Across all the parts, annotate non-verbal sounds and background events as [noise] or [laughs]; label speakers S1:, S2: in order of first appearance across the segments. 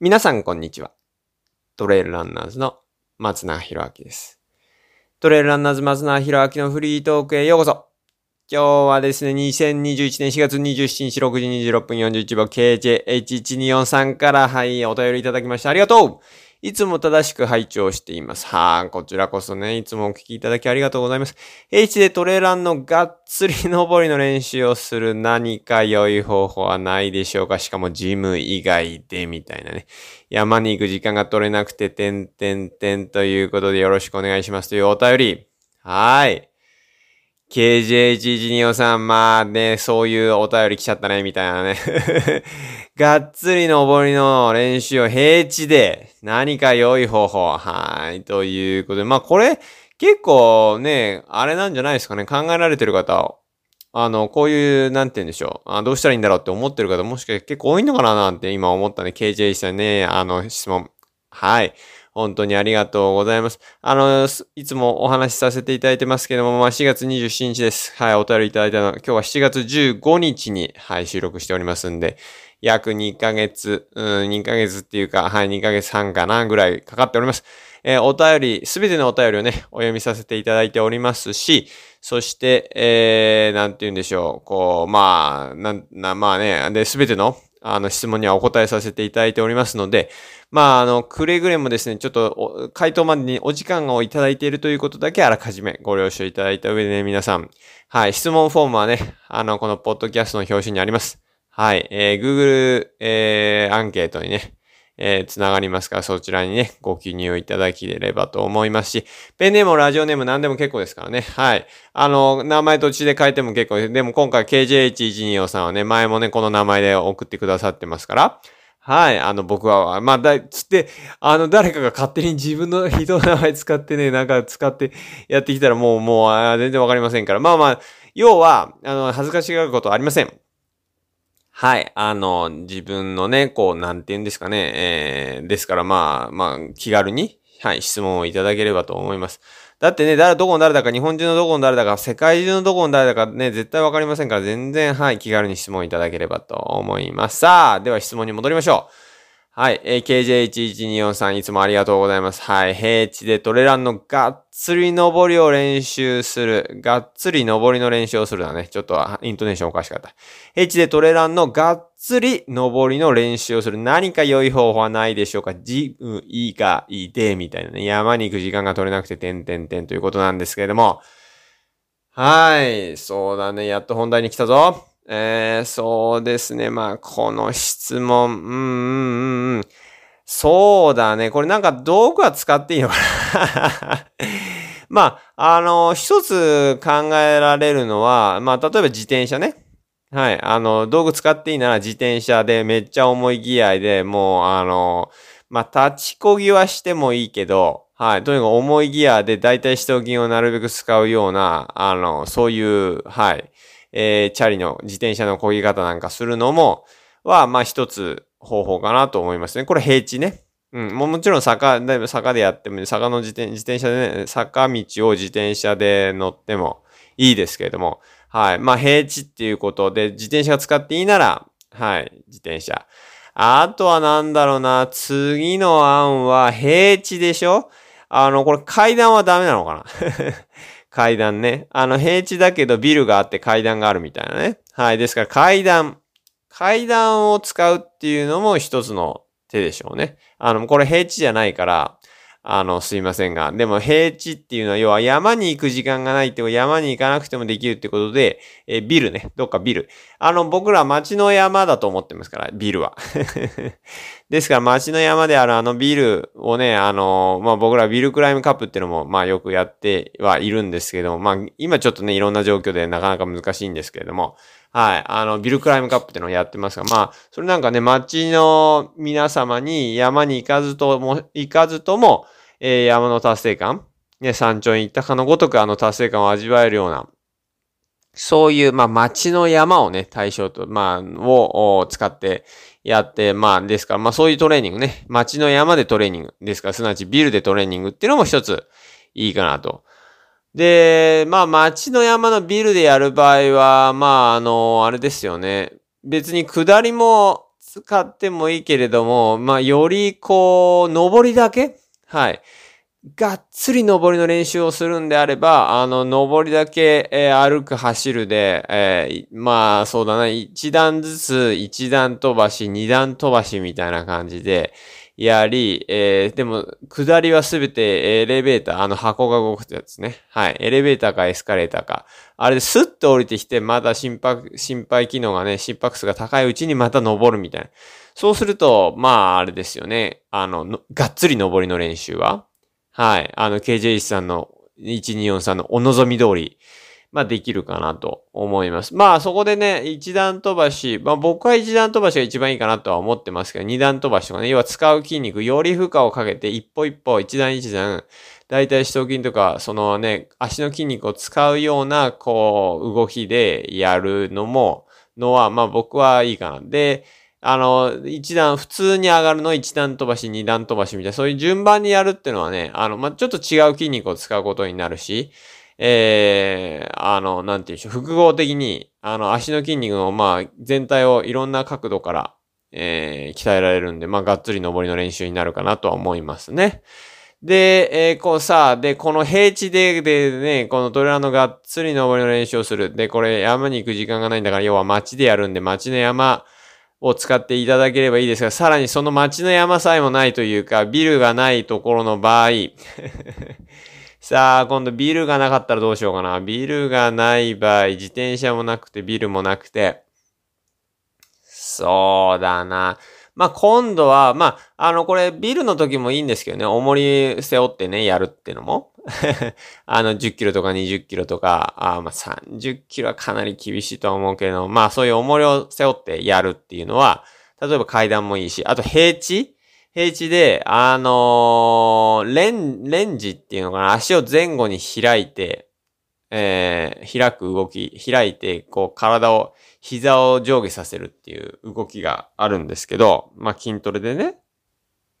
S1: 皆さんこんにちは。トレイルランナーズの松永博明です。トレイルランナーズ松永博明のフリートークへようこそ。今日はですね、2021年4月27日6時26分41秒 KJH1243 から、はい、お便りいただきましてありがとういつも正しく拝聴しています。はあ、こちらこそね、いつもお聞きいただきありがとうございます。平地でトレランのがっつり登りの練習をする何か良い方法はないでしょうか？しかもジム以外でみたいなね。山に行く時間が取れなくて、てんてんてんということでよろしくお願いしますというお便り。はーい。KJ1125 さん、まあね、そういうお便り来ちゃったね、みたいなね。[laughs] がっつり登りの練習を平地で何か良い方法。はい。ということで、まあこれ結構ね、あれなんじゃないですかね。考えられてる方、あの、こういう、なんて言うんでしょう。あどうしたらいいんだろうって思ってる方、もしかして結構多いのかななんて今思ったね。KJ さんね、あの、質問。はい。本当にありがとうございます。あの、いつもお話しさせていただいてますけども、まあ、4月27日です。はい、お便りいただいたのは、今日は7月15日に、はい、収録しておりますんで、約2ヶ月、うん、2ヶ月っていうか、はい、2ヶ月半かな、ぐらいかかっております。えー、お便り、すべてのお便りをね、お読みさせていただいておりますし、そして、えー、なんて言うんでしょう、こう、まあ、なん、な、まあね、で、すべての、あの、質問にはお答えさせていただいておりますので、まあ、あの、くれぐれもですね、ちょっと、回答までにお時間をいただいているということだけあらかじめご了承いただいた上でね、皆さん、はい、質問フォームはね、あの、このポッドキャストの表紙にあります。はい、えー、Google、えー、アンケートにね、えー、つながりますから、そちらにね、ご記入いただければと思いますし、ペンネーム、ラジオネーム何でも結構ですからね。はい。あの、名前と地で書いても結構です。でも今回 KJH124 さんはね、前もね、この名前で送ってくださってますから、はい。あの、僕は、まあ、だ、つって、あの、誰かが勝手に自分の人の名前使ってね、なんか使ってやってきたらもう、もう、全然わかりませんから。まあまあ、要は、あの、恥ずかしがることはありません。はい。あの、自分のね、こう、なんて言うんですかね。えー、ですから、まあ、まあ、気軽に、はい、質問をいただければと思います。だってね、誰、どこの誰だか、日本中のどこの誰だか、世界中のどこの誰だかね、絶対わかりませんから、全然、はい、気軽に質問いただければと思います。さあ、では質問に戻りましょう。はい。えー、KJ11243 いつもありがとうございます。はい。平地でトレランのがっつり登りを練習する。がっつり登りの練習をするだね。ちょっとイントネーションおかしかった。平地でトレランのがっつり登りの練習をする。何か良い方法はないでしょうか？じ、う、いいか、いいで、みたいなね。山に行く時間が取れなくて、てんてんてんということなんですけれども。はい。そうだね。やっと本題に来たぞ。えー、そうですね。まあ、この質問、うん、うん、うん、そうだね。これなんか道具は使っていいのかな？[laughs] まあ、あの、一つ考えられるのは、まあ、例えば自転車ね。はい。あの、道具使っていいなら自転車でめっちゃ重いギアでもう、あの、まあ、立ちこぎはしてもいいけど、はい。とにかく重いギアで大体人銀をなるべく使うような、あの、そういう、はい。えー、チャリの自転車の漕ぎ方なんかするのも、は、まあ一つ方法かなと思いますね。これ平地ね。うん。ももちろん坂、だいぶ坂でやっても、坂の自転自転車でね、坂道を自転車で乗ってもいいですけれども、はい。まあ平地っていうことで、自転車が使っていいなら、はい。自転車。あとはなんだろうな。次の案は平地でしょ？あの、これ階段はダメなのかな？階段ね。あの、平地だけどビルがあって階段があるみたいなね。はい。ですから階段。階段を使うっていうのも一つの手でしょうね。あの、これ平地じゃないから、あの、すいませんが。でも平地っていうのは、要は山に行く時間がないって山に行かなくてもできるってことで、えビルね。どっかビル。あの、僕ら町の山だと思ってますから、ビルは。ですから町の山であるあのビルをね、あの、まあ、僕らビルクライムカップっていうのも、まあ、よくやってはいるんですけど、まあ、今ちょっとね、いろんな状況でなかなか難しいんですけれども、はい。あの、ビルクライムカップっていうのをやってますが、まあ、それなんかね、町の皆様に山に行かずとも、行かずとも、えー、山の達成感、ね、山頂に行ったかのごとくあの達成感を味わえるような、そういう、まあ、町の山をね、対象と、まあ、を使ってやって、まあ、ですから、まあ、そういうトレーニングね、街の山でトレーニングですから、すなわちビルでトレーニングっていうのも一ついいかなと。で、まあ、街の山のビルでやる場合は、まあ、あの、あれですよね。別に下りも、使ってもいいけれども、まあ、よりこう、上りだけ？はい。がっつり登りの練習をするんであれば、あの、登りだけ、えー、歩く、走るで、えー、まあ、そうだな、一段ずつ、一段飛ばし、二段飛ばしみたいな感じで、やり、えー、でも、下りはすべてエレベーター、あの箱が動くやつね。はい。エレベーターかエスカレーターか。あれでスッと降りてきて、また心拍、心配機能がね、心拍数が高いうちにまた登るみたいな。そうすると、まあ、あれですよね。あの、がっつり登りの練習は。はい。あの、KJ さんの1243のお望み通り。まあできるかなと思います。まあそこでね、一段飛ばし、まあ僕は一段飛ばしが一番いいかなとは思ってますけど、二段飛ばしとかね、要は使う筋肉、より負荷をかけて一歩一歩、一段一段、だいたい四頭筋とか、そのね、足の筋肉を使うような、こう、動きでやるのも、のは、まあ僕はいいかな。で、あの、一段、普通に上がるの一段飛ばし、二段飛ばしみたいな、そういう順番にやるっていうのはね、あの、まあ、ちょっと違う筋肉を使うことになるし、えー、あの、なんていうんでしょう、複合的に、あの、足の筋肉の、まあ、全体をいろんな角度から、えー、鍛えられるんで、まあ、がっつり登りの練習になるかなとは思いますね。で、えー、こうさ、で、この平地で、でね、このトレラのがっつり登りの練習をする。で、これ山に行く時間がないんだから、要は街でやるんで、街の山を使っていただければいいですが、さらにその街の山さえもないというか、ビルがないところの場合、[laughs] さあ、今度ビルがなかったらどうしようかな。ビルがない場合、自転車もなくて、ビルもなくて。そうだな。まあ、今度は、まあ、あの、これ、ビルの時もいいんですけどね、重り背負ってね、やるってのも。[laughs] あの、10キロとか20キロとか、あまあ、30キロはかなり厳しいと思うけど、まあ、そういう重りを背負ってやるっていうのは、例えば階段もいいし、あと平地？平地で、あのー、レン、レンジっていうのかな、足を前後に開いて、えー、開く動き、開いて、こう、体を、膝を上下させるっていう動きがあるんですけど、まあ、筋トレでね。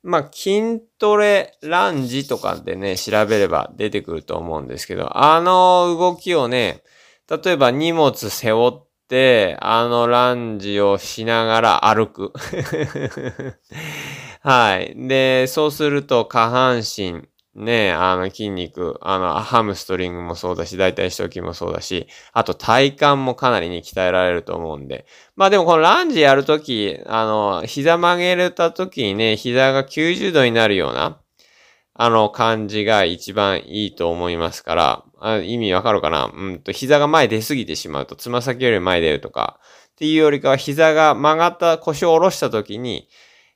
S1: まあ、筋トレ、ランジとかでね、調べれば出てくると思うんですけど、あの動きをね、例えば荷物背負って、あのランジをしながら歩く。[laughs] はい。で、そうすると下半身、ね、あの筋肉、あの、ハムストリングもそうだし、大腿四頭筋もそうだし、あと体幹もかなりに鍛えられると思うんで。まあでもこのランジやるとき、あの、膝曲げれたときにね、膝が90度になるような、あの感じが一番いいと思いますから、あ意味わかるかな？うんと、膝が前出すぎてしまうと、つま先より前出るとか、っていうよりかは膝が曲がった腰を下ろしたときに、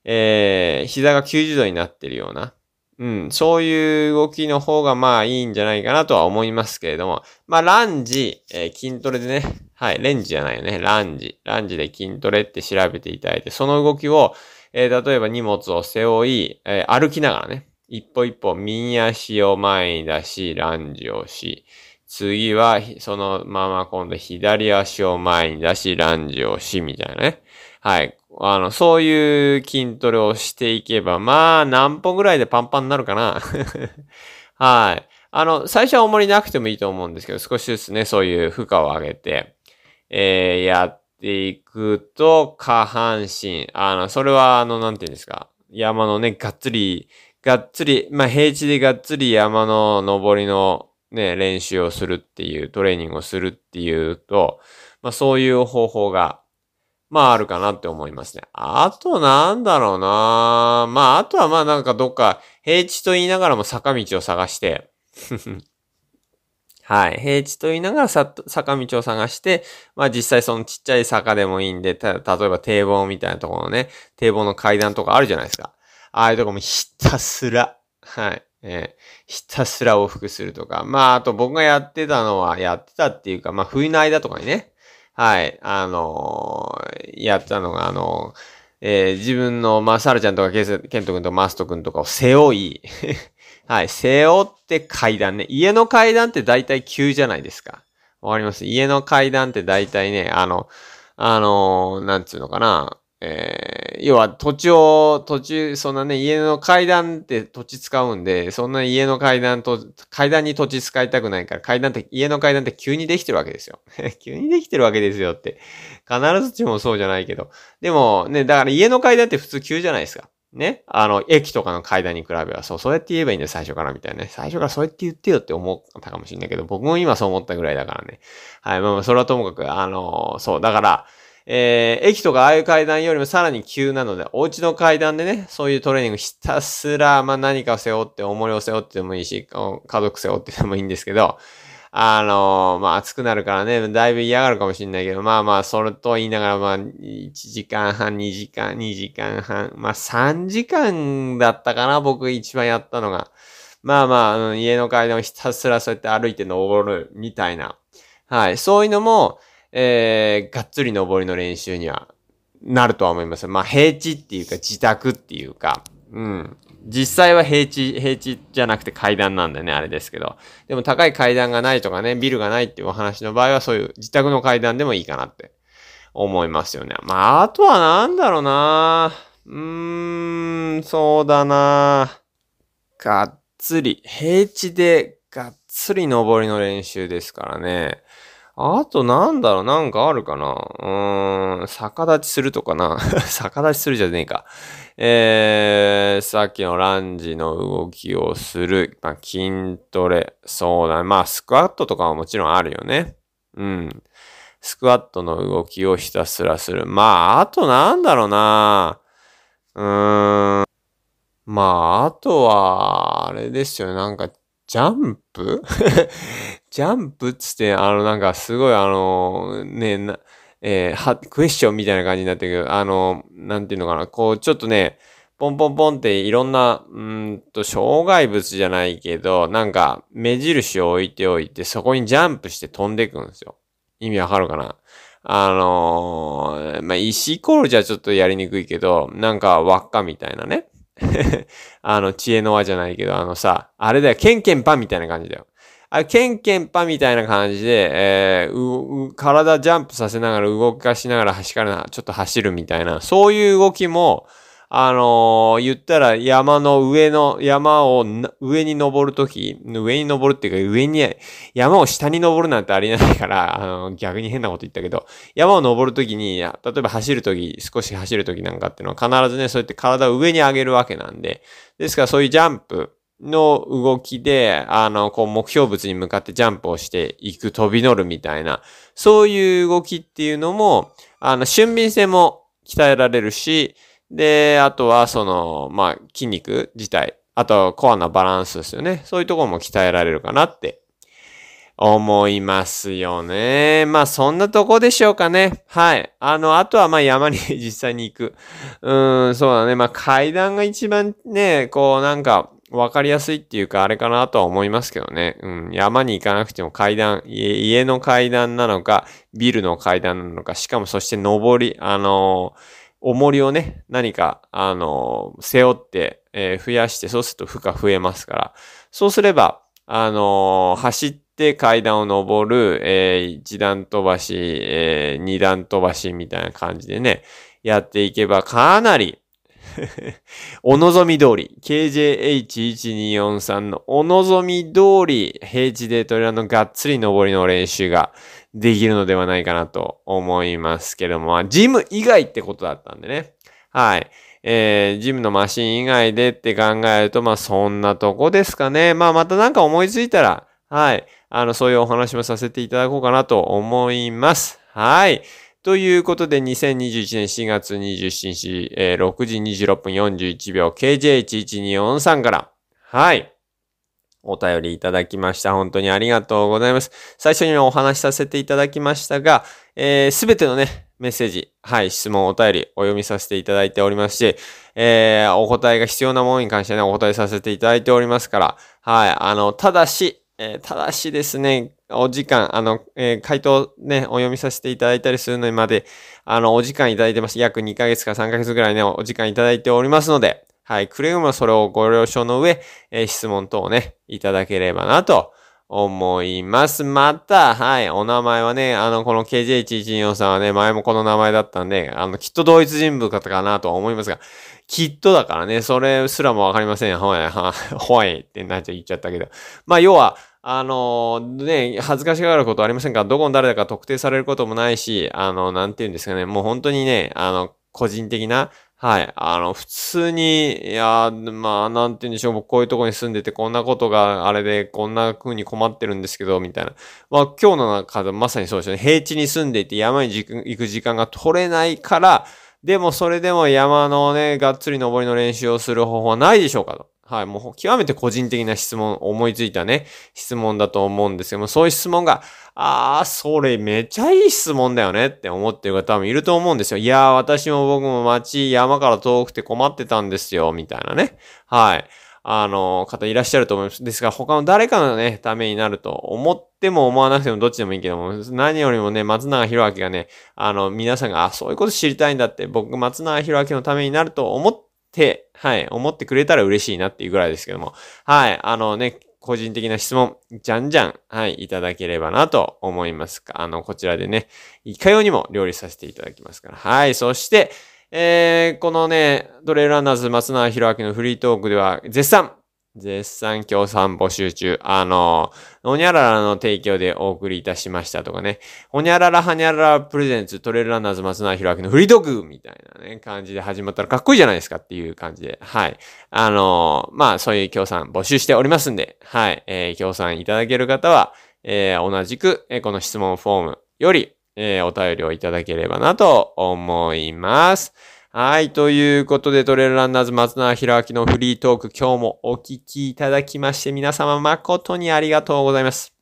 S1: えー、膝が90度になってるような、うん、そういう動きの方がまあいいんじゃないかなとは思いますけれども、まあランジ、えー、筋トレでね、はい、レンジじゃないよね、ランジ。ランジで筋トレって調べていただいて、その動きを、えー、例えば荷物を背負い、えー、歩きながらね、一歩一歩右足を前に出し、ランジをし、次は、そのまま今度左足を前に出し、ランジをし、みたいなね。はい。あの、そういう筋トレをしていけば、まあ、何歩ぐらいでパンパンになるかな。[laughs] はい。あの、最初は重りなくてもいいと思うんですけど、少しずつね、そういう負荷を上げて、えー、やっていくと、下半身、あの、それは、あの、なんていうんですか、山のね、がっつり、がっつり、まあ、平地でがっつり山の登りのね、練習をするっていう、トレーニングをするっていうと、まあ、そういう方法がまああるかなって思いますね。あとなんだろうなまああとはまあなんかどっか平地と言いながらも坂道を探して [laughs] はい。平地と言いながらさ坂道を探して、まあ実際そのちっちゃい坂でもいいんで、た、例えば堤防みたいなところのね、堤防の階段とかあるじゃないですか。ああいうとこもひたすら、はい。えー、ひたすら往復するとか。まああと僕がやってたのは、やってたっていうか、まあ冬の間とかにね、はい、あのー、やったのが、あのー、えー、自分の、まあ、サルちゃんとかケント君とマスト君とかを背負い、[laughs] はい、背負って階段ね。家の階段って大体急じゃないですか。わかります？家の階段って大体ね、あの、あのー、なんつうのかな。えー、要は土地を、土地、そんなね、家の階段って土地使うんで、そんな家の階段と、階段に土地使いたくないから、階段って、家の階段って急にできてるわけですよ。[laughs] 急にできてるわけですよって。必ずしもそうじゃないけど。でもね、だから家の階段って普通急じゃないですか。ね？あの、駅とかの階段に比べは、そう、そうやって言えばいいんだよ、最初からみたいなね。最初からそうやって言ってよって思ったかもしれないけど、僕も今そう思ったぐらいだからね。はい、まあまあ、それはともかく、あのー、そう、だから、えー、駅とかああいう階段よりもさらに急なので、お家の階段でね、そういうトレーニングひたすら、まあ何かを背負って、重りを背負ってでもいいし、家族背負ってでもいいんですけど、あのー、まあ暑くなるからね、だいぶ嫌がるかもしれないけど、まあまあ、それと言いながら、まあ、1時間半、2時間、2時間半、まあ3時間だったかな、僕一番やったのが。まあまあ、家の階段をひたすらそうやって歩いて登るみたいな。はい。そういうのも、えー、がっつり登りの練習にはなるとは思います。まあ、平地っていうか自宅っていうか、うん。実際は平地、平地じゃなくて階段なんでね、あれですけど。でも高い階段がないとかね、ビルがないっていうお話の場合はそういう自宅の階段でもいいかなって思いますよね。まあ、あとはなんだろうなうーん、そうだながっつり、平地でがっつり登りの練習ですからね。あとなんだろう、なんかあるかなうーん、逆立ちするとかな [laughs] 逆立ちするじゃねえか。えー、さっきのランジの動きをする。まあ、筋トレ。そうだね。まあ、スクワットとかはもちろんあるよね。うん。スクワットの動きをひたすらする。まあ、あとなんだろうなうーん。まあ、あとは、あれですよね。なんか、ジャンプ？[laughs] ジャンプっつって、あの、なんかすごいあの、ね、な、えー、は、クエスチョンみたいな感じになってるけど、あの、なんていうのかな、こう、ちょっとね、ポンポンポンっていろんな、うんと、障害物じゃないけど、なんか、目印を置いておいて、そこにジャンプして飛んでいくんですよ。意味わかるかな？あのー、まあ、石コールじゃちょっとやりにくいけど、なんか輪っかみたいなね。[laughs] あの、知恵の輪じゃないけど、あのさ、あれだよ、ケンケンパンみたいな感じだよ。あケンケンパみたいな感じで、えー、体ジャンプさせながら動かしながら走から、ちょっと走るみたいな、そういう動きも、あのー、言ったら山の上の、山を上に登るとき、上に登るっていうか上に、山を下に登るなんてありえないから、[laughs] あのー、逆に変なこと言ったけど、山を登るときに、例えば走るとき、少し走るときなんかっていうのは必ずね、そうやって体を上に上げるわけなんで、ですからそういうジャンプ、の動きで、あの、こう目標物に向かってジャンプをしていく、飛び乗るみたいな、そういう動きっていうのも、あの、俊敏性も鍛えられるし、で、あとはその、まあ、筋肉自体、あとコアなバランスですよね。そういうところも鍛えられるかなって思いますよね。まあそんなとこでしょうかね。はい。あの、あとはまあ山に [laughs] 実際に行く。うん、そうだね。まあ階段が一番ね、こうなんかわかりやすいっていうか、あれかなとは思いますけどね。うん。山に行かなくても階段、家家の階段なのか、ビルの階段なのか、しかもそして登り、あのー、重りをね、何か、あのー、背負って、えー、増やして、そうすると負荷増えますから。そうすれば、あの走って階段を登る、え一段飛ばし、え二段飛ばしみたいな感じでね、やっていけばかなり、[laughs] お望み通り、KJH1243 のお望み通り、平地でトレラのがっつり登りの練習ができるのではないかなと思いますけども、ジム以外ってことだったんでね。はい。えー、ジムのマシン以外でって考えると、まあそんなとこですかね。まあまたなんか思いついたら、はい。あの、そういうお話もさせていただこうかなと思います。はい。ということで、2021年4月27日、えー、6時26分41秒、KJ11243 から、はい。お便りいただきました。本当にありがとうございます。最初にお話しさせていただきましたが、す、えー、べ、てのね、メッセージ、はい、質問、お便り、お読みさせていただいておりますし、えー、お答えが必要なものに関してね、お答えさせていただいておりますから、はい、あの、ただし、えー、ただしですね、お時間、あの、えー、回答ね、お読みさせていただいたりするのにまで、あの、お時間いただいてます。約2ヶ月か3ヶ月ぐらいね、お時間いただいておりますので、はい、くれぐれもそれをご了承の上、えー、質問等をね、いただければなと思います。また、はい、お名前はね、あの、この KJ1124 さんはね、前もこの名前だったんで、あの、きっと同一人物だったかなと思いますが、きっとだからね、それすらもわかりません。ほい、ほいってなっちゃ言っちゃったけど。まあ、要は、あのね、恥ずかしがることありませんか？どこの誰だか特定されることもないし、あの、なんて言うんですかね、もう本当にね、あの、個人的な、はい。あの、普通に、いや、まあ、なんて言うんでしょう、僕こういうとこに住んでて、こんなことがあれで、こんな風に困ってるんですけど、みたいな。まあ、今日の中でまさにそうですよね。平地に住んでいて山に行く時間が取れないから、でもそれでも山のね、がっつり登りの練習をする方法はないでしょうかと。はい、もう極めて個人的な質問、思いついたね、質問だと思うんですけども、そういう質問が、あー、それめちゃいい質問だよねって思ってる方もいると思うんですよ。いやー、私も僕も街、山から遠くて困ってたんですよ、みたいなね。はい。あの、方いらっしゃると思います。ですが、他の誰かのね、ためになると思っても思わなくてもどっちでもいいけども、何よりもね、松永博明がね、あの、皆さんが、あ、そういうこと知りたいんだって、僕、松永博明のためになると思って、はい、思ってくれたら嬉しいなっていうぐらいですけども。はい、あのね、個人的な質問、じゃんじゃん、はい、いただければなと思いますかあの、こちらでね、いかようにも料理させていただきますから。はい、そして、えー、このね、ドレイランナーズ松永博明のフリートークでは、絶賛、絶賛協賛募集中。あの、おにゃららの提供でお送りいたしましたとかね。おにゃららはにゃららプレゼンツトレールランナーズ松永弘明のフリートークみたいなね、感じで始まったらかっこいいじゃないですかっていう感じで。はい。あの、まあ、そういう協賛募集しておりますんで、はい。えー、協賛いただける方は、えー、同じく、えー、この質問フォームより、えー、お便りをいただければなと思います。はい。ということで、トレールランナーズ松永博明のフリートーク、今日もお聞きいただきまして、皆様誠にありがとうございます。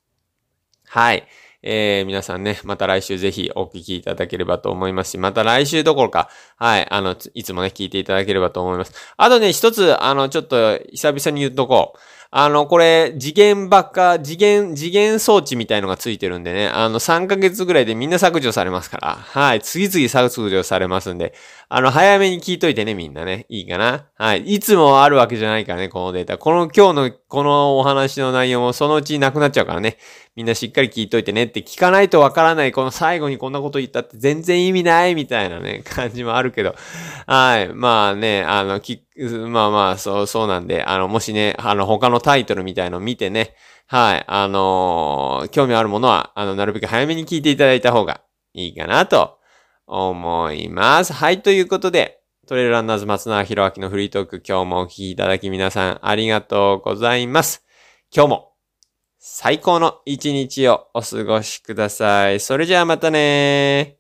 S1: はい。えー、皆さんね、また来週ぜひお聞きいただければと思いますし、また来週どころか、はい、あの、いつもね、聞いていただければと思います。あとね、一つ、あの、ちょっと、久々に言っとこう。あの、これ、次元ばっか、次元、次元装置みたいのがついてるんでね、あの、3ヶ月ぐらいでみんな削除されますから、はい、次々削除されますんで、あの、早めに聞いといてね、みんなね、いいかな？はい、いつもあるわけじゃないからね、このデータ。この今日の、このお話の内容もそのうちなくなっちゃうからね、みんなしっかり聞いといてねって聞かないとわからない、この最後にこんなこと言ったって全然意味ないみたいなね、感じもあるけど、はい、まあね、あの、き、まあまあ、そう、そうなんで、あの、もしね、あの、他のタイトルみたいの見てね、はい、あのー、興味あるものは、あの、なるべく早めに聞いていただいた方がいいかなと思います。はい、ということで、トレールランナーズ松永博明のフリートーク、今日もお聞きいただき皆さんありがとうございます。今日も最高の一日をお過ごしください。それじゃあまたね